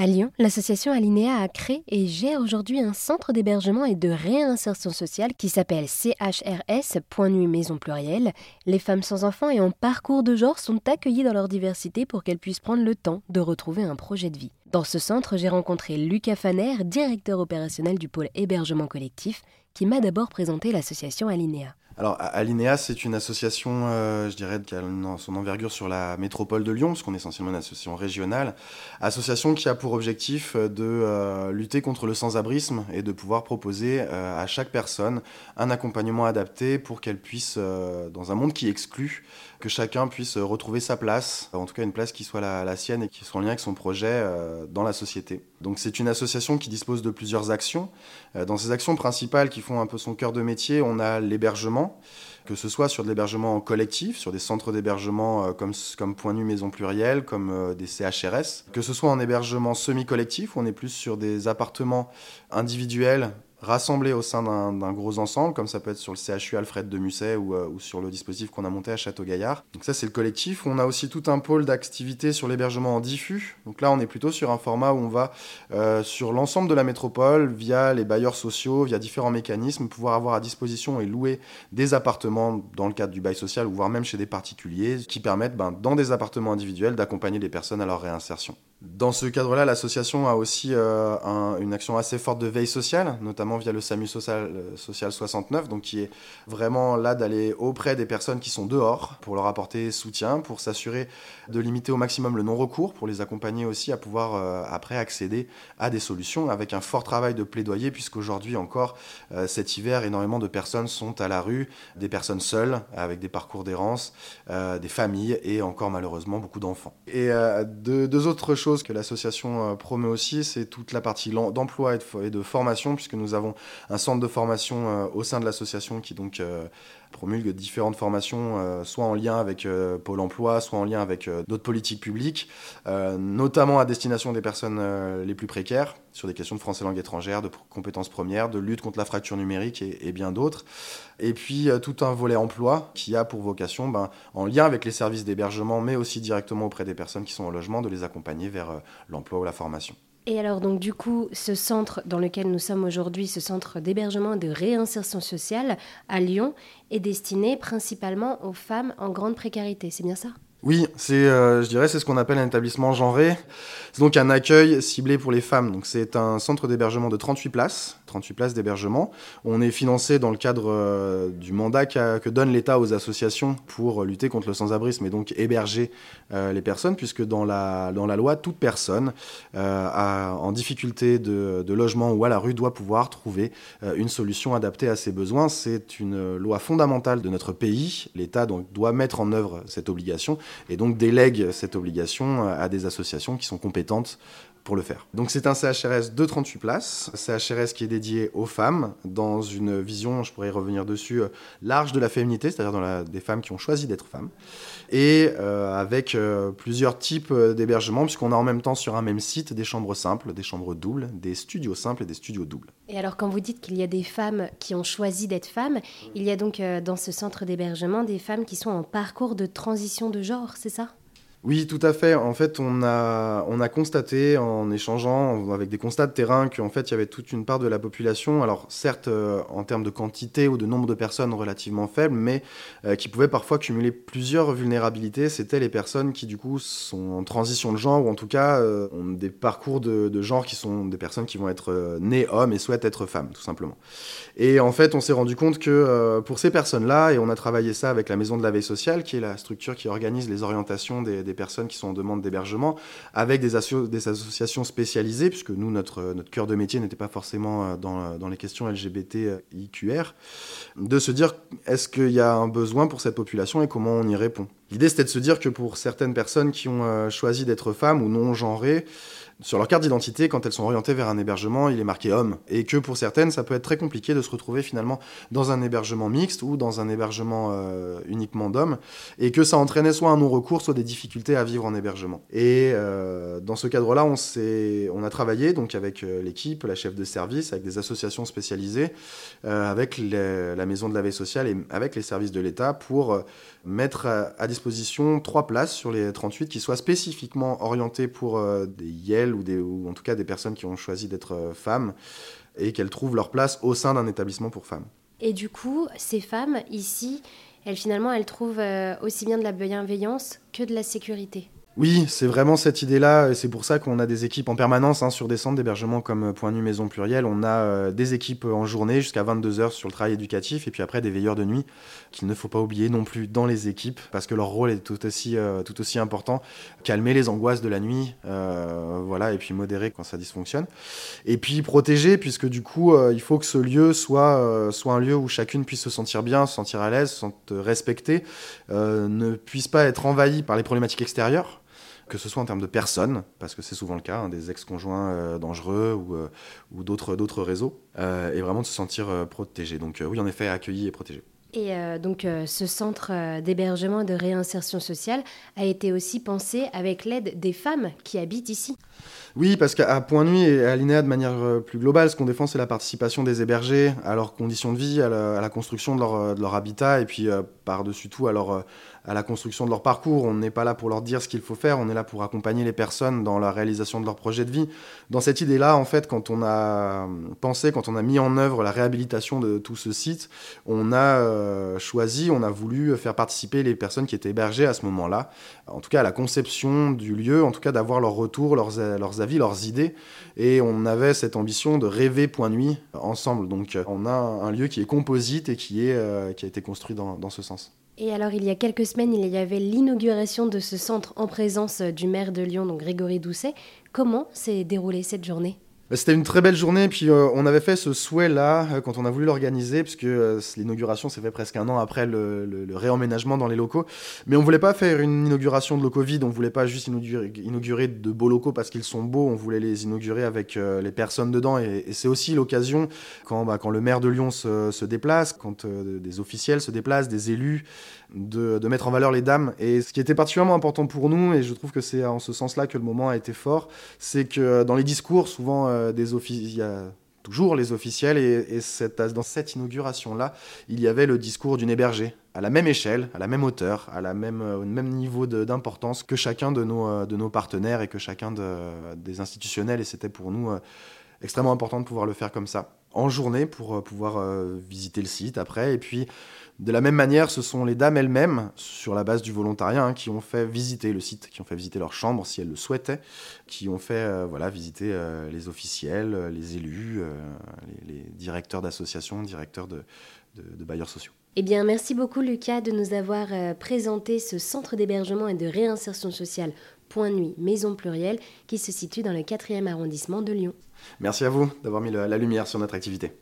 À Lyon, l'association Alinéa a créé et gère aujourd'hui un centre d'hébergement et de réinsertion sociale qui s'appelle CHRS, point nuit maison plurielle. Les femmes sans enfants et en parcours de genre sont accueillies dans leur diversité pour qu'elles puissent prendre le temps de retrouver un projet de vie. Dans ce centre, j'ai rencontré Lucas Faner, directeur opérationnel du pôle hébergement collectif, qui m'a d'abord présenté l'association Alinéa. Alors, Alinéa, c'est une association, euh, je dirais, qui a son envergure sur la métropole de Lyon, parce qu'on est essentiellement une association régionale. Association qui a pour objectif de euh, lutter contre le sans-abrisme et de pouvoir proposer euh, à chaque personne un accompagnement adapté pour qu'elle puisse, dans un monde qui exclut, que chacun puisse retrouver sa place, en tout cas une place qui soit la, sienne et qui soit en lien avec son projet dans la société. Donc, c'est une association qui dispose de plusieurs actions. dans ces actions principales qui font un peu son cœur de métier, on a l'hébergement que ce soit sur de l'hébergement collectif, sur des centres d'hébergement euh, comme, comme Point Nu Maison Plurielle, comme euh, des CHRS, que ce soit en hébergement semi-collectif, on est plus sur des appartements individuels rassemblés au sein d'un gros ensemble, comme ça peut être sur le CHU Alfred de Musset ou, euh, ou sur le dispositif qu'on a monté à Château-Gaillard. Donc ça, c'est le collectif. On a aussi tout un pôle d'activité sur l'hébergement en diffus. Donc là, on est plutôt sur un format où on va euh, sur l'ensemble de la métropole, via les bailleurs sociaux, via différents mécanismes, pouvoir avoir à disposition et louer des appartements dans le cadre du bail social, ou voire même chez des particuliers, qui permettent, ben, dans des appartements individuels, d'accompagner les personnes à leur réinsertion. Dans ce cadre-là, l'association a aussi euh, une action assez forte de veille sociale, notamment via le SAMU Social, euh, Social 69, donc qui est vraiment là d'aller auprès des personnes qui sont dehors pour leur apporter soutien, pour s'assurer de limiter au maximum le non-recours, pour les accompagner aussi à pouvoir euh, après accéder à des solutions avec un fort travail de plaidoyer, puisqu'aujourd'hui encore, cet hiver, énormément de personnes sont à la rue, des personnes seules, avec des parcours d'errance, des familles et encore malheureusement beaucoup d'enfants. Et deux autres choses que l'association euh, promeut aussi, c'est toute la partie d'emploi et de formation, puisque nous avons un centre de formation euh, au sein de l'association qui donc euh, promulgue différentes formations, soit en lien avec Pôle Emploi, soit en lien avec d'autres politiques publiques, notamment à destination des personnes les plus précaires, sur des questions de français langue étrangère, de compétences premières, de lutte contre la fracture numérique et, bien d'autres. Et puis tout un volet emploi qui a pour vocation, ben, en lien avec les services d'hébergement, mais aussi directement auprès des personnes qui sont en logement, de les accompagner vers euh, l'emploi ou la formation. Et alors donc du coup, ce centre dans lequel nous sommes aujourd'hui, ce centre d'hébergement et de réinsertion sociale à Lyon, est destiné principalement aux femmes en grande précarité, c'est bien ça? Oui, c'est, euh, je dirais, c'est ce qu'on appelle un établissement genré. C'est donc un accueil ciblé pour les femmes. Donc c'est un centre d'hébergement de 38 places, 38 places d'hébergement. On est financé dans le cadre euh, du mandat que donne l'État aux associations pour lutter contre le sans-abrisme et donc héberger euh, les personnes, puisque dans la, dans la loi, toute personne en difficulté de, de, logement ou à la rue doit pouvoir trouver une solution adaptée à ses besoins. C'est une loi fondamentale de notre pays. L'État donc doit mettre en œuvre cette obligation et donc délègue cette obligation à des associations qui sont compétentes pour le faire. Donc c'est un CHRS de 38 places, CHRS qui est dédié aux femmes dans une vision, je pourrais y revenir dessus, euh, large de la féminité, c'est-à-dire des femmes qui ont choisi d'être femmes, et euh, avec euh, plusieurs types d'hébergements, puisqu'on a en même temps sur un même site des chambres simples, des chambres doubles, des studios simples et des studios doubles. Et alors quand vous dites qu'il y a des femmes qui ont choisi d'être femmes, il y a donc dans ce centre d'hébergement des femmes qui sont en parcours de transition de genre, c'est ça? Oui, tout à fait. En fait, on a, on a constaté en échangeant avec des constats de terrain qu'en fait, il y avait toute une part de la population, alors certes euh, en termes de quantité ou de nombre de personnes relativement faibles, mais euh, qui pouvaient parfois cumuler plusieurs vulnérabilités. C'était les personnes qui, du coup, sont en transition de genre, ou en tout cas euh, ont des parcours de, de, genre qui sont des personnes qui vont être nées hommes et souhaitent être femmes, tout simplement. Et en fait, on s'est rendu compte que pour ces personnes-là, et on a travaillé ça avec la Maison de la Veille sociale, qui est la structure qui organise les orientations des personnes qui sont en demande d'hébergement, avec des, des, associations spécialisées, puisque nous, notre, notre cœur de métier n'était pas forcément euh, dans, dans, les questions LGBTIQR, de se dire est-ce qu'il y a un besoin pour cette population et comment on y répond. L'idée, c'était de se dire que pour certaines personnes qui ont euh, choisi d'être femmes ou non genrées, sur leur carte d'identité, quand elles sont orientées vers un hébergement, il est marqué homme. Et que pour certaines, ça peut être très compliqué de se retrouver finalement dans un hébergement mixte ou dans un hébergement euh, uniquement d'hommes. Et que ça entraînait soit un non-recours, soit des difficultés à vivre en hébergement. Et euh, dans ce cadre-là, on, on a travaillé donc avec euh, l'équipe, la chef de service, avec des associations spécialisées, avec la maison de la veille sociale et avec les services de l'État pour mettre à, disposition disposition trois places sur les 38 qui soient spécifiquement orientées pour des YEL ou, en tout cas des personnes qui ont choisi d'être euh, femmes et qu'elles trouvent leur place au sein d'un établissement pour femmes. Et du coup, ces femmes ici, elles finalement, elles trouvent euh, aussi bien de la bienveillance que de la sécurité. Oui, c'est vraiment cette idée-là. C'est pour ça qu'on a des équipes en permanence hein, sur des centres d'hébergement comme euh, Point Nu Maison Pluriel. On a euh, des équipes en journée jusqu'à 22h sur le travail éducatif et puis après des veilleurs de nuit qu'il ne faut pas oublier non plus dans les équipes parce que leur rôle est tout aussi, euh, tout aussi important. Calmer les angoisses de la nuit, voilà, et puis modérer quand ça dysfonctionne. Et puis protéger puisque du coup, il faut que ce lieu soit, soit un lieu où chacune puisse se sentir bien, se sentir à l'aise, se sentir respectée, ne puisse pas être envahie par les problématiques extérieures que ce soit en termes de personnes, parce que c'est souvent le cas, hein, des ex-conjoints euh, dangereux ou, euh, ou d'autres réseaux, euh, et vraiment de se sentir protégé. Donc oui, en effet, accueilli et protégé. Et donc ce centre d'hébergement et de réinsertion sociale a été aussi pensé avec l'aide des femmes qui habitent ici. Oui, parce qu'à Point Nuit et à l'INEA de manière plus globale, ce qu'on défend, c'est la participation des hébergés à leurs conditions de vie, à la, construction de leur, habitat, et puis par-dessus tout à à la construction de leur parcours. On n'est pas là pour leur dire ce qu'il faut faire, on est là pour accompagner les personnes dans la réalisation de leur projet de vie. Dans cette idée-là, en fait, quand on a pensé, quand on a mis en œuvre la réhabilitation de tout ce site, on a euh, choisi, on a voulu faire participer les personnes qui étaient hébergées à ce moment-là, en tout cas à la conception du lieu, en tout cas d'avoir leur retour, leurs, leurs avis, leurs idées. Et on avait cette ambition de rêver point nuit ensemble. Donc on a un lieu qui est composite et qui, est, euh, qui a été construit dans, dans ce sens. Et alors, il y a quelques semaines, il y avait l'inauguration de ce centre en présence du maire de Lyon, donc Grégory Doucet. Comment s'est déroulée cette journée? C'était une très belle journée, puis euh, on avait fait ce souhait-là euh, quand on a voulu l'organiser, puisque euh, l'inauguration s'est fait presque un an après le, réemménagement dans les locaux. Mais on voulait pas faire une inauguration de locaux vides, on voulait pas juste inaugurer, de beaux locaux parce qu'ils sont beaux, on voulait les inaugurer avec les personnes dedans. Et, c'est aussi l'occasion, quand, bah, quand le maire de Lyon se, déplace, quand des officiels se déplacent, des élus, de, mettre en valeur les dames. Et ce qui était particulièrement important pour nous, et je trouve que c'est en ce sens-là que le moment a été fort, c'est que dans les discours, souvent, euh, il y a toujours les officiels, et, dans cette inauguration-là, il y avait le discours d'une hébergée, à la même échelle, à la même hauteur, à la même, au même niveau d'importance que chacun de nos, euh, de nos partenaires et que chacun des institutionnels, et c'était pour nous euh, extrêmement important de pouvoir le faire comme ça, en journée, pour pouvoir visiter le site après, et puis de la même manière, ce sont les dames elles-mêmes, sur la base du volontariat, hein, qui ont fait visiter le site, qui ont fait visiter leur chambre si elles le souhaitaient, qui ont fait euh, voilà, visiter euh, les officiels, euh, les élus, les, directeurs d'associations, directeurs de, bailleurs sociaux. Eh bien, merci beaucoup Lucas de nous avoir présenté ce centre d'hébergement et de réinsertion sociale Point Nuit Maison Plurielle qui se situe dans le 4e arrondissement de Lyon. Merci à vous d'avoir mis la lumière sur notre activité.